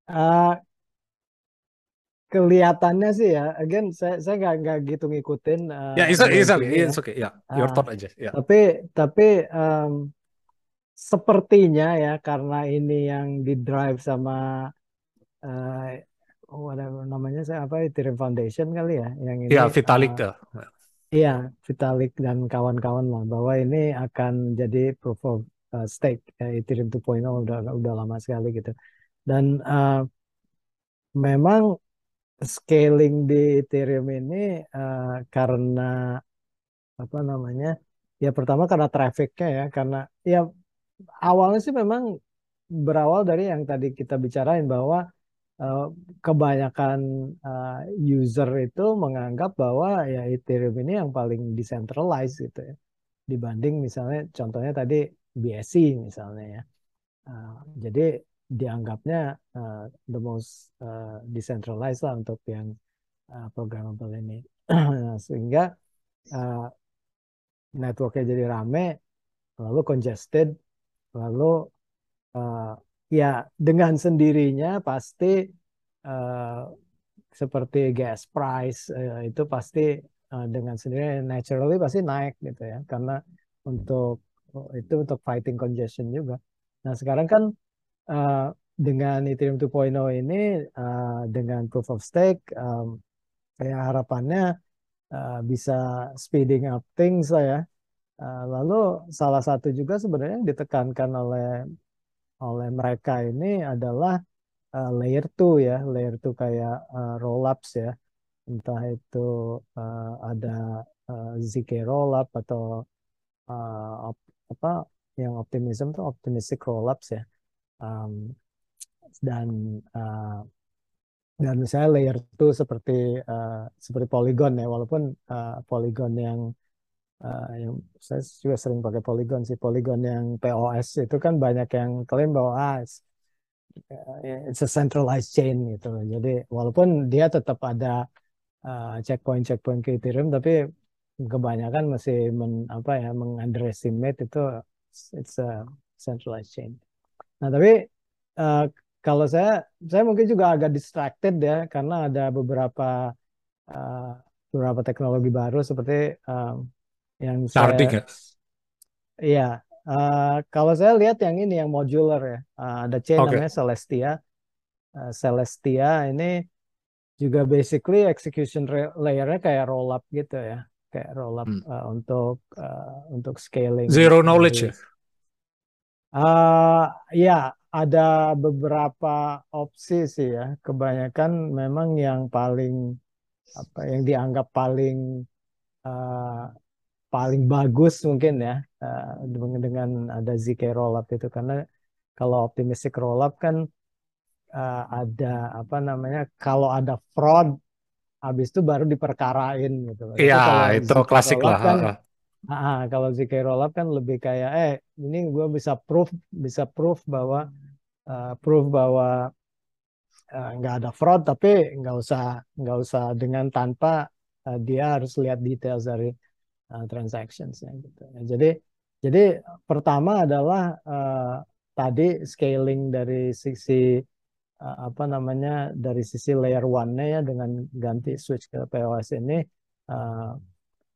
Ah, kelihatannya sih ya, again saya saya nggak nggak gitu ngikutin uh, Ya, it's, it's break okay, ini ya. it's okay. Ya, your Ah, thought aja. Ya. tapi tapi um, sepertinya ya karena ini yang di drive sama uh, whatever namanya saya apa Ethereum Foundation kali ya, yang ini Ya, Vitalik uh. Iya, Vitalik dan kawan-kawan lah bahwa ini akan jadi proof of uh, stake uh, Ethereum 2.0 udah udah lama sekali gitu. Dan uh, memang scaling di Ethereum ini uh, karena apa namanya? Ya pertama karena trafficnya ya, karena ya awalnya sih memang berawal dari yang tadi kita bicarain bahwa uh, kebanyakan uh, user itu menganggap bahwa ya Ethereum ini yang paling decentralized gitu ya. Dibanding misalnya contohnya tadi BSC misalnya ya. Uh, jadi dianggapnya uh, the most uh, decentralized lah untuk yang uh, programmable ini. [clears throat] Sehingga uh, networknya jadi rame lalu congested lalu uh, ya dengan sendirinya pasti uh, seperti gas price uh, itu pasti uh, dengan sendirinya naturally pasti naik gitu ya karena untuk itu untuk fighting congestion juga. Nah sekarang kan uh, dengan Ethereum 2.0 ini uh, dengan proof of stake um, ya harapannya uh, bisa speeding up things lah ya. Uh, lalu salah satu juga sebenarnya yang ditekankan oleh oleh mereka ini adalah uh, layer 2 ya, layer 2 kayak uh, rollups ya. Entah itu uh, ada uh, ZK rollup atau uh, op, apa yang optimism tuh optimistic rollups ya. Um, dan uh, dan misalnya layer 2 seperti uh, seperti Polygon ya walaupun uh, Polygon yang uh, yang saya juga sering pakai Polygon sih Polygon yang POS itu kan banyak yang klaim bahwa ah it's a centralized chain gitu. Jadi walaupun dia tetap ada uh, checkpoint checkpoint ke tapi kebanyakan masih men, apa ya mengunderestimate itu it's a centralized chain. Nah tapi uh, kalau saya saya mungkin juga agak distracted ya karena ada beberapa uh, beberapa teknologi baru seperti um, yang saya Sharding ya? Iya, uh, kalau saya lihat yang ini yang modular ya, uh, ada chain Oke. namanya Celestia. Uh, Celestia ini juga basically execution layernya kayak roll up gitu ya, kayak roll up Hmm. uh, untuk uh, untuk scaling Zero knowledge ya? Uh, ya, ada beberapa opsi sih ya. Kebanyakan memang yang paling apa yang dianggap paling uh, paling bagus mungkin ya uh, dengan ada ZK rollup itu karena kalau optimistic rollup kan uh, ada apa namanya kalau ada fraud habis itu baru diperkarain gitu. Iya, itu klasik lah. kan. Ah, kalau ZK rollup kan lebih kayak eh ini gue bisa proof bisa proof bahwa uh, proof bahwa uh, nggak ada fraud tapi nggak usah nggak usah dengan tanpa uh, dia harus lihat details dari uh, transactions gitu. Jadi jadi pertama adalah uh, tadi scaling dari sisi uh, apa namanya dari sisi layer one-nya ya dengan ganti switch ke POS ini uh,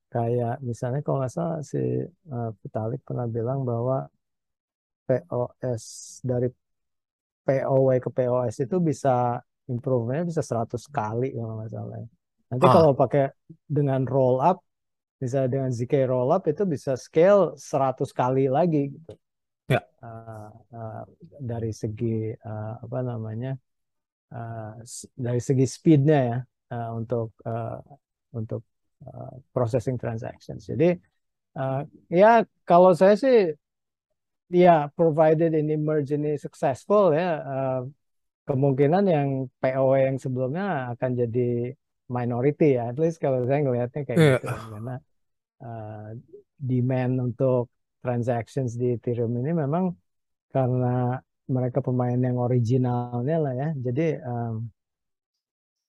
kayak misalnya kalau nggak salah si uh, Vitalik pernah bilang bahwa POS dari POW ke POS itu bisa improve-nya bisa 100 kali kalau nggak salah. Nanti Ah, kalau pakai dengan roll up, misalnya dengan ZK roll up itu bisa scale 100 kali lagi gitu. ya. Uh, uh, dari segi uh, apa namanya? uh, dari segi speednya ya uh, untuk uh, untuk uh, processing transactions. Jadi uh, ya kalau saya sih ya provided ini merge ini successful ya uh, kemungkinan yang POW yang sebelumnya akan jadi minority ya. At least kalau saya ngelihatnya kayak Iya. gitu ya. karena uh, demand untuk transactions di Ethereum ini memang karena mereka pemain yang originalnya lah ya. Jadi um,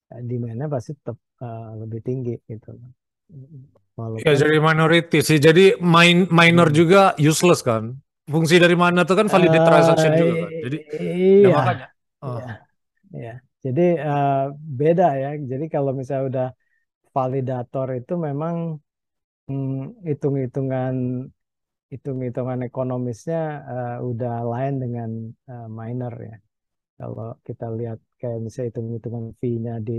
demand-nya pasti tetap uh, lebih tinggi gitu. Ya Walaupun jadi minority sih. Jadi main minor hmm, juga useless kan. Fungsi dari mana tuh kan validate transaction juga kan. Jadi ya iya, makanya. Ah, iya, iya. Jadi uh, beda ya. Jadi kalau misalnya udah validator itu memang hmm, hitung-hitungan hitung-hitungan ekonomisnya uh, udah lain dengan uh, miner ya. Kalau kita lihat kayak misalnya hitung-hitungan fee-nya di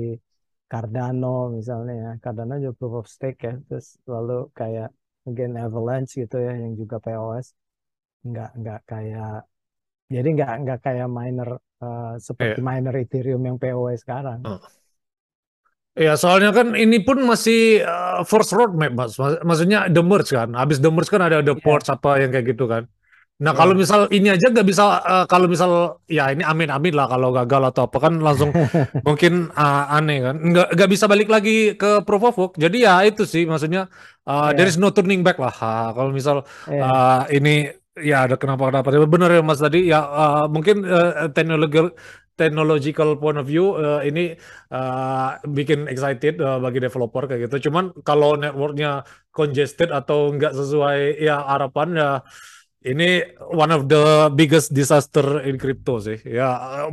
Cardano misalnya ya. Cardano juga proof of stake ya. Terus lalu kayak mungkin Avalanche gitu ya yang juga POS. Nggak nggak kayak jadi nggak nggak kayak miner uh, seperti iya. miner Ethereum yang POW sekarang. Ah. Ya soalnya kan ini pun masih uh, first roadmap mas. Mak- Maksudnya the merge kan. Habis the merge kan ada the Iya, ports apa yang kayak gitu kan. Nah kalau iya. misal ini aja nggak bisa uh, kalau misal ya ini amin-amin lah kalau gagal atau apa kan langsung [laughs] mungkin uh, aneh kan. Nggak nggak bisa balik lagi ke proof of work. Jadi ya itu sih maksudnya uh, there Iya, is no turning back lah. Ha, kalau misal iya. uh, ini ya ada kenapa-kenapa. Benar ya Mas tadi ya uh, mungkin uh, technological technological point of view uh, ini uh, bikin excited uh, bagi developer kayak gitu. Cuman kalau networknya congested atau nggak sesuai ya harapan ya ini one of the biggest disaster in crypto sih. Ya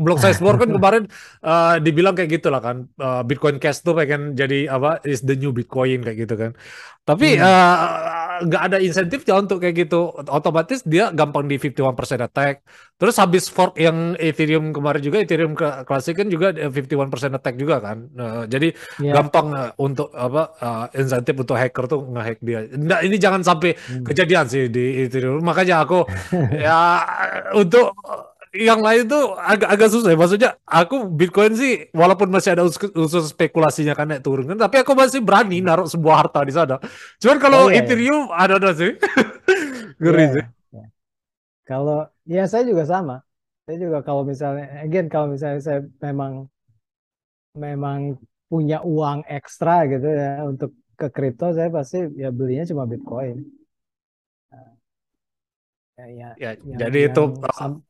block size war kan [laughs] kemarin uh, dibilang kayak gitu lah kan. Uh, Bitcoin Cash tuh pengen jadi apa is the new Bitcoin kayak gitu kan. Tapi Hmm. uh, nggak ada insentifnya untuk kayak gitu. Otomatis dia gampang di 51% attack. Terus habis fork yang Ethereum kemarin juga Ethereum ke- Classic kan juga eh, 51% attack juga kan. Nah, jadi Iya. gampang uh, untuk apa uh, insentif untuk hacker tuh ngehack dia. Nggak, ini jangan sampai Hmm. kejadian sih di Ethereum. Makanya aku [laughs] ya untuk yang lain tuh agak agak susah ya. Maksudnya aku Bitcoin sih walaupun masih ada usus, usus spekulasinya kan naik turun kan, tapi aku masih berani naruh sebuah harta di sana. Cuman kalau Oh iya, iya. Ethereum ada ada sih. [laughs] Ngeri Iya, sih. Kalau ya saya juga sama. Saya juga kalau misalnya, again kalau misalnya saya memang memang punya uang ekstra gitu ya untuk ke kripto, saya pasti ya belinya cuma Bitcoin. Ya, ya, Ya, yang jadi itu yang sam-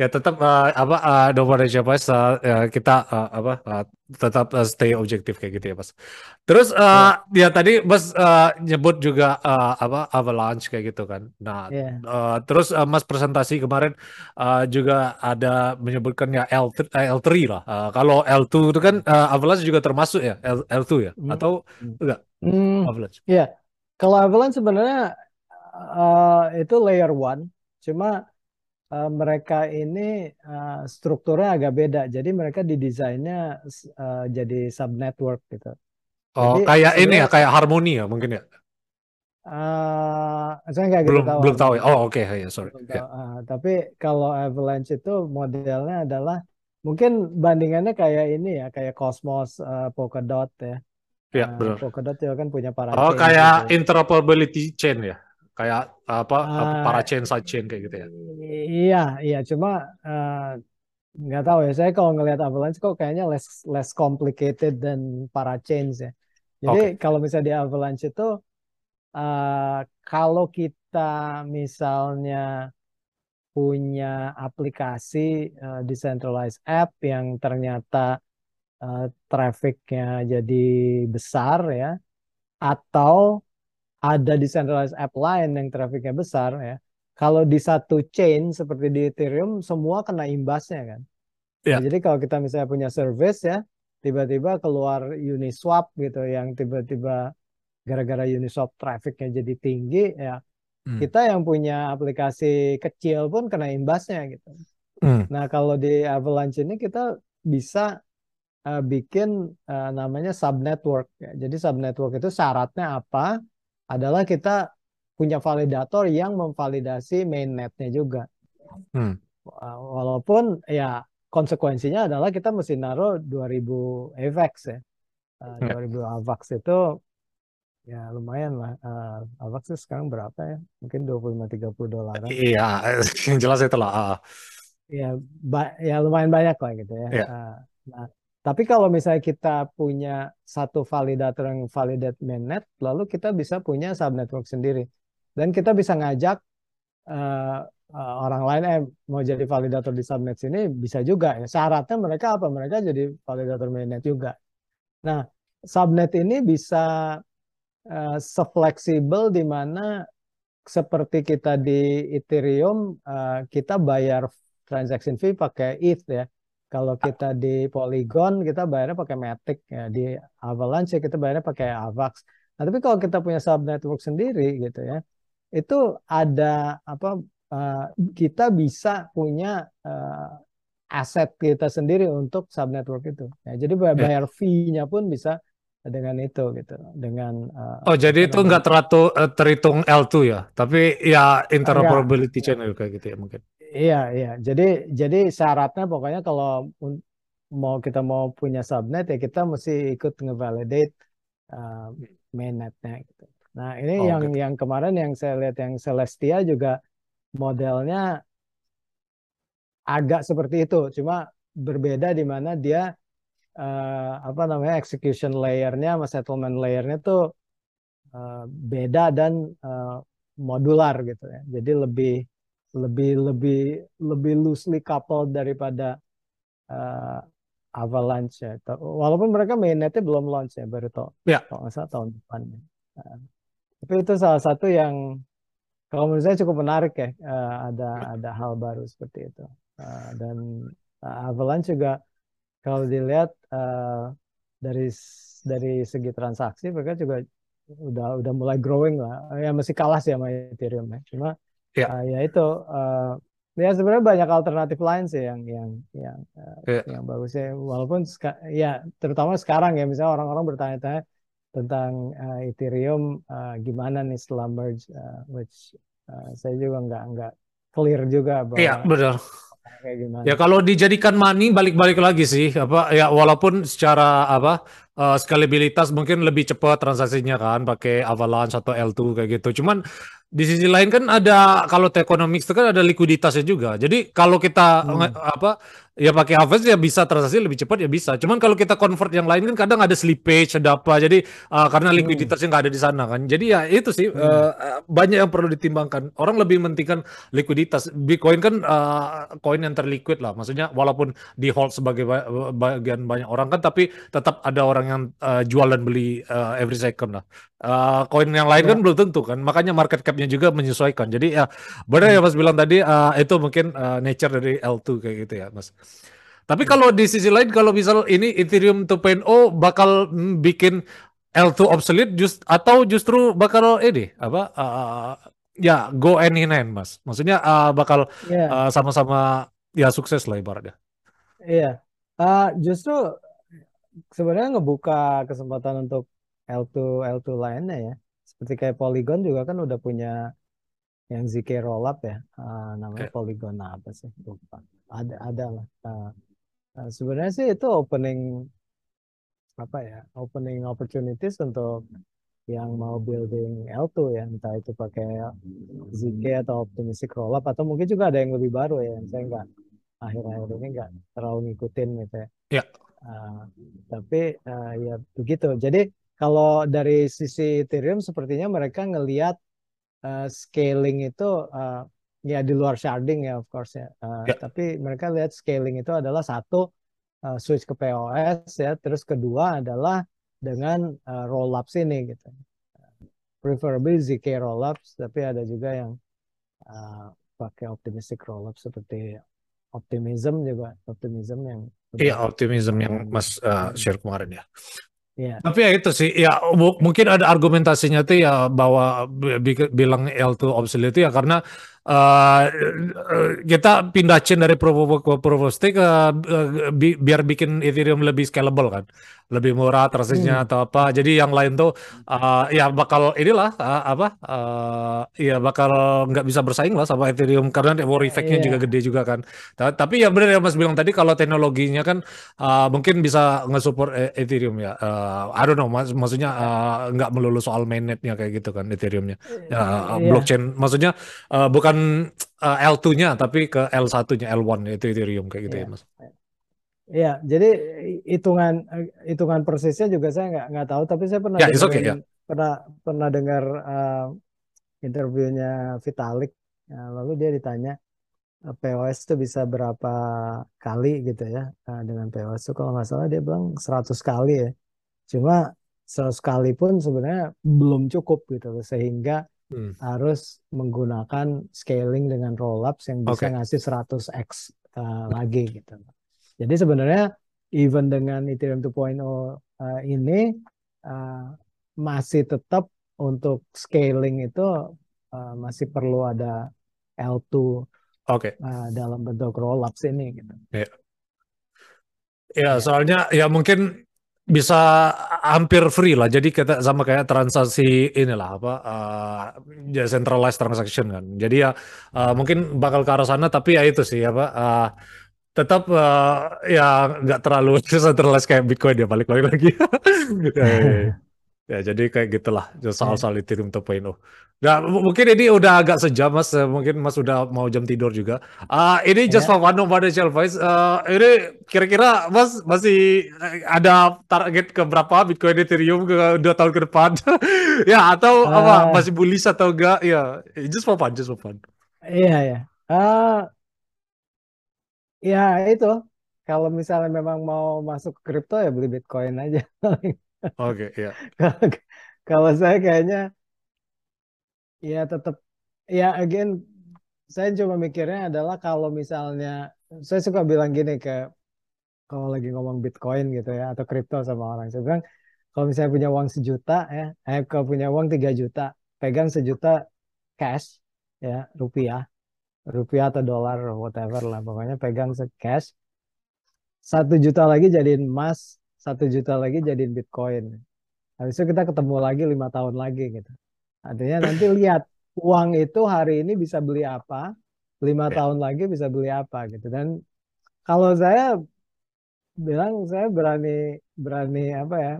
ya tetap uh, apa uh, no matter siapa uh, ya, kita uh, apa uh, tetap uh, stay objektif kayak gitu ya Mas. Terus ya, uh, ya tadi Mas uh, nyebut juga uh, apa avalanche kayak gitu kan. Nah, ya, uh, terus uh, Mas presentasi kemarin uh, juga ada menyebutkan ya L3, uh, L3 lah. Uh, kalau L2 itu kan uh, avalanche juga termasuk ya L, L2 ya Hmm, atau enggak Hmm, avalanche? ya. Kalau Avalanche sebenarnya eh, itu layer one, cuma eh, mereka ini eh, strukturnya agak beda. Jadi mereka didesainnya eh, jadi subnetwork gitu. Oh, Jadi kayak ini ya, kayak harmoni ya mungkin ya. eh, saya nggak gitu Belum tahu belum tahu ya. Oh, oke ya, sorry. Belum Ya. tahu. Ah, tapi kalau Avalanche itu modelnya adalah mungkin bandingannya kayak ini ya, kayak Cosmos, eh, Polkadot ya. Ya, Eh, benar. Polkadot juga kan punya para Oh, kayak gitu. interoperability chain ya. Kayak apa, apa para chain side chain kayak gitu ya. iya, iya. Cuma eh, nggak tahu ya. Saya kalau ngelihat Avalanche kok kayaknya less less complicated dan para chains ya. Jadi kalau misalnya di Avalanche itu eh, kalau kita misalnya punya aplikasi eh, decentralized app yang ternyata eh, trafficnya jadi besar ya, atau ada decentralized app lain yang trafficnya besar ya. Kalau di satu chain seperti di Ethereum semua kena imbasnya kan. Ya. Nah, jadi kalau kita misalnya punya service ya, tiba-tiba keluar Uniswap gitu yang tiba-tiba gara-gara Uniswap trafficnya jadi tinggi ya, Hmm. kita yang punya aplikasi kecil pun kena imbasnya gitu. Hmm. Nah, kalau di Avalanche ini kita bisa eh, bikin eh, namanya subnetwork ya. Jadi subnetwork itu syaratnya apa? Adalah kita punya validator yang memvalidasi mainnetnya juga. Hmm. Wa- Walaupun ya konsekuensinya adalah kita mesti naruh 2000 AVAX ya. Eh, Ya. 2000 AVAX itu ya lumayan lah. Eh, AVAX itu sekarang berapa ya? Mungkin 25-30 dolaran. Iya, [laughs] yang jelas itu lah. Ah. Ya, ba- ya lumayan banyak lah gitu ya. Ya. Eh, Nah, tapi kalau misalnya kita punya satu validator yang validate mainnet, lalu kita bisa punya subnetwork sendiri. Dan kita bisa ngajak eh, eh, orang lain eh mau jadi validator di subnet sini bisa juga ya. Syaratnya mereka apa? Mereka jadi validator mainnet juga. Nah, subnet ini bisa eh, sefleksibel di mana seperti kita di Ethereum eh, kita bayar transaction fee pakai ETH ya. Kalau kita di Polygon kita bayarnya pakai Matic ya. Di Avalanche kita bayarnya pakai Avax. Nah, tapi kalau kita punya subnetwork sendiri gitu ya, itu ada apa? eh, kita bisa punya eh, aset kita sendiri untuk subnetwork itu. Ya, jadi Ya. bayar fee-nya pun bisa dengan itu gitu, dengan eh, Oh, jadi itu nggak namanya? teratu, eh, terhitung L2 ya, tapi ya Enggak, interoperability enggak. channel kayak gitu ya mungkin. Iya, iya. Jadi jadi syaratnya pokoknya kalau mau kita mau punya subnet ya kita mesti ikut ngevalidate uh, mainnetnya gitu. Nah, ini Oh, yang gitu. yang kemarin yang saya lihat yang Celestia juga modelnya agak seperti itu, cuma berbeda di mana dia uh, apa namanya execution layernya sama settlement layernya tuh uh, beda dan uh, modular gitu ya. Jadi lebih lebih lebih lebih loosely coupled daripada uh, Avalanche ya. Walaupun mereka mainnetnya belum launch ya, baru Ya. kalau nggak salah tahun depan. Nah, tapi itu salah satu yang kalau menurut saya cukup menarik ya. uh, ada ada hal baru seperti itu. Uh, dan uh, Avalanche juga kalau dilihat uh, dari dari segi transaksi mereka juga udah udah mulai growing lah. Ya masih kalah sih sama Ethereum ya. Cuma Ya. uh, ya itu uh, ya sebenarnya banyak alternatif lain sih yang yang yang uh, Ya. yang bagus ya. Walaupun ya terutama sekarang ya misalnya orang-orang bertanya-tanya tentang uh, Ethereum uh, gimana nih setelah merge uh, which uh, saya juga nggak nggak clear juga Iya, bahwa benar. kayak gimana. Ya kalau dijadikan money balik-balik lagi sih apa ya walaupun secara apa uh, scalabilitas mungkin lebih cepat transaksinya kan pakai Avalanche atau L2 kayak gitu. Cuman di sisi lain kan ada kalau economics itu kan ada likuiditasnya juga. Jadi kalau kita Hmm. apa ya pakai Avalanche ya bisa transaksi lebih cepat ya bisa. Cuman kalau kita convert yang lain kan kadang ada slippage ada apa. Jadi uh, karena Hmm. likuiditasnya nggak ada di sana kan. Jadi ya itu sih Hmm. uh, banyak yang perlu ditimbangkan. Orang lebih mementingkan likuiditas. Bitcoin kan uh, koin yang terliquid lah. Maksudnya walaupun di hold sebagai ba- bagian banyak orang kan, tapi tetap ada orang yang uh, jual dan beli uh, every second lah. Uh, koin yang lain Ya. kan belum tentu kan. Makanya market capnya juga menyesuaikan. Jadi ya benar ya Hmm. Mas bilang tadi uh, itu mungkin uh, nature dari L2 kayak gitu ya Mas. Tapi Hmm. kalau di sisi lain kalau misal ini Ethereum 2.0 bakal mm, bikin L2 obsolete just atau justru bakal ini apa uh, ya go hand in hand Mas. Maksudnya uh, bakal Iya, uh, sama-sama ya sukses lah ibaratnya. iya. Ah, justru sebenarnya ngebuka kesempatan untuk L2 L2 lainnya ya. Seperti kayak Polygon juga kan udah punya yang ZK Rollup ya. Ah, namanya Oke. Polygon apa sih? Lupa. Ada ada lah. Ah, ah, sebenarnya sih itu opening apa ya? Opening opportunities untuk yang mau building L2 ya, entah itu pakai ZK atau optimistic rollup atau mungkin juga ada yang lebih baru ya yang saya nggak akhir-akhir ini nggak terlalu ngikutin gitu ya. Ya. Uh, tapi uh, ya begitu. Jadi kalau dari sisi Ethereum sepertinya mereka ngelihat uh, scaling itu uh, ya di luar sharding ya of course ya. Uh, Ya. Tapi mereka lihat scaling itu adalah satu uh, switch ke POS ya, terus kedua adalah dengan uh, rollups ini gitu. Preferably ZK rollups, tapi ada juga yang uh, pakai optimistic rollups seperti optimism juga, optimism yang Iya optimism yang. Mas uh, share kemarin ya. Ya Tapi ya itu sih, ya mu- mungkin ada argumentasinya tuh ya bahwa bi- bi- bilang L2 obsolete ya karena uh, kita pindah chain dari proof of work ke proof of stake uh, uh, bi- biar bikin Ethereum lebih scalable kan, lebih murah transaksinya Hmm. atau apa. Jadi yang lain tuh uh, ya bakal inilah uh, apa, uh, ya bakal nggak bisa bersaing lah sama Ethereum karena network effect-nya juga Iya. gede juga kan. Ta- Tapi ya benar ya Mas bilang tadi kalau teknologinya kan uh, mungkin bisa nge-support e- Ethereum ya. Uh, I don't know, mas maksudnya uh, nggak melulu soal mainnetnya kayak gitu kan Ethereumnya. Uh, Iya. blockchain, maksudnya uh, bukan uh, L2-nya tapi ke L1-nya, L1 itu Ethereum kayak gitu Iya. ya Mas. Iya, jadi hitungan hitungan persisnya juga saya nggak nggak tahu, tapi saya pernah Ya, it's okay, dengerin pernah pernah dengar uh, interviewnya Vitalik, uh, lalu dia ditanya uh, POS itu bisa berapa kali gitu ya uh, dengan POS itu kalau nggak salah dia bilang 100 kali ya, cuma 100 kali pun sebenarnya belum cukup gitu sehingga Hmm. harus menggunakan scaling dengan rollups yang bisa Oke. ngasih 100x uh, lagi gitu. Jadi sebenarnya even dengan Ethereum 2.0 uh, ini uh, masih tetap untuk scaling itu uh, masih perlu ada L2 Oke. uh, dalam bentuk rollups ini gitu. Ya, Ya. soalnya ya mungkin bisa hampir free lah. Jadi kita sama kayak transaksi inilah apa uh, ya centralized transaction kan. Jadi ya uh, mungkin bakal ke arah sana tapi ya itu sih apa uh, tetap uh, ya nggak terlalu [laughs] centralized kayak Bitcoin ya balik lagi lagi. [laughs] ya, jadi kayak gitulah Ya. soal-soal Ethereum 2.0. Nah, mungkin ini udah agak sejam Mas, Eh, mungkin Mas udah mau jam tidur juga. Ah, ini just Ya. for fun no financial advice. Eh, ini kira-kira Mas masih eh, ada target ke berapa Bitcoin Ethereum ke dua tahun ke depan? [laughs] ya atau apa Ah. masih bullish atau enggak? Ya, just for fun, just for fun. Iya ya. Uh, ya itu kalau misalnya memang mau masuk ke kripto ya beli Bitcoin aja. [laughs] Oke, ya. [laughs] Kalau kalau saya kayaknya ya tetap ya again saya cuma mikirnya adalah kalau misalnya saya suka bilang gini ke kalau lagi ngomong Bitcoin gitu ya atau kripto sama orang saya bilang kalau misalnya punya uang sejuta ya eh kalau punya uang tiga juta pegang sejuta cash ya rupiah rupiah atau dolar whatever lah pokoknya pegang cash satu juta lagi jadiin emas satu juta lagi jadiin Bitcoin habis itu kita ketemu lagi lima tahun lagi gitu artinya nanti [laughs] lihat uang itu hari ini bisa beli apa lima Ya. tahun lagi bisa beli apa gitu. Dan kalau saya bilang saya berani berani apa ya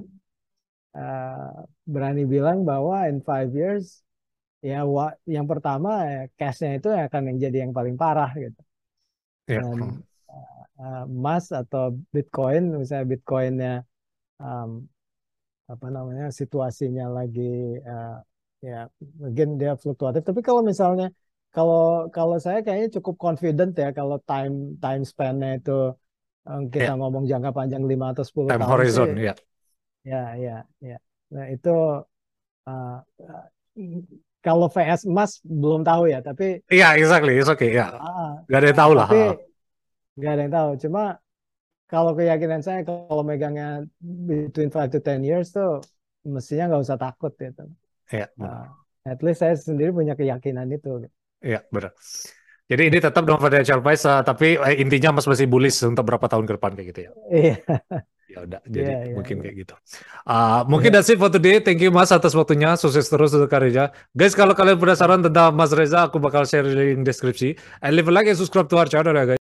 eh, berani bilang bahwa in five years ya wa- yang pertama ya, cashnya itu akan yang jadi yang paling parah gitu. Ya. Dan eh, emas atau Bitcoin misalnya Bitcoinnya um, apa namanya situasinya lagi eh, ya mungkin dia fluktuatif tapi kalau misalnya kalau kalau saya kayaknya cukup confident ya kalau time time span-nya itu eh, kita Ya. ngomong jangka panjang 5 atau 10 Time tahun horizon, sih ya. ya ya ya nah itu eh, kalau VS emas belum tahu ya tapi Iya, exactly, it's okay, ya. ah, Gak ada yang tahu lah. tapi ah. Nggak ada yang tahu cuma kalau keyakinan saya kalau megangnya between 5 to 10 years tuh mestinya nggak usah takut gitu. Iya, Nah, at least saya sendiri punya keyakinan itu. iya, benar. Jadi ini tetap non financial advice, uh, tapi eh, intinya Mas masih bullish untuk berapa tahun ke depan kayak gitu ya. Iya, [laughs] Ya udah, jadi iya, iya, mungkin iya. kayak gitu. Ah, mungkin Iya. that's it for today. Thank you Mas atas waktunya. Sukses terus untuk karirnya. Guys, kalau kalian penasaran tentang Mas Reza, aku bakal share link deskripsi. And leave a like and subscribe to our channel ya guys.